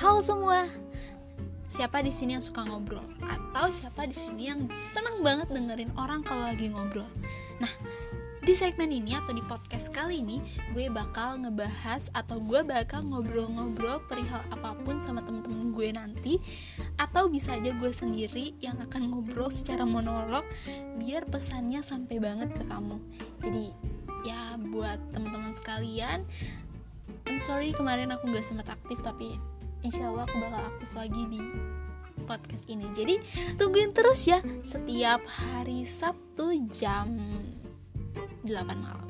Halo semua. Siapa di sini yang suka ngobrol atau siapa di sini yang seneng banget dengerin orang kalau lagi ngobrol? Nah, di segmen ini atau di podcast kali ini gue bakal ngebahas atau gue bakal ngobrol-ngobrol perihal apa pun sama temen-temen gue nanti atau bisa aja gue sendiri yang akan ngobrol secara monolog biar pesannya sampai banget ke kamu jadi ya buat teman-teman sekalian I'm sorry kemarin aku gak sempat aktif tapi insya Allah aku bakal aktif lagi di podcast ini. Jadi tungguin terus ya setiap hari Sabtu jam 8 malam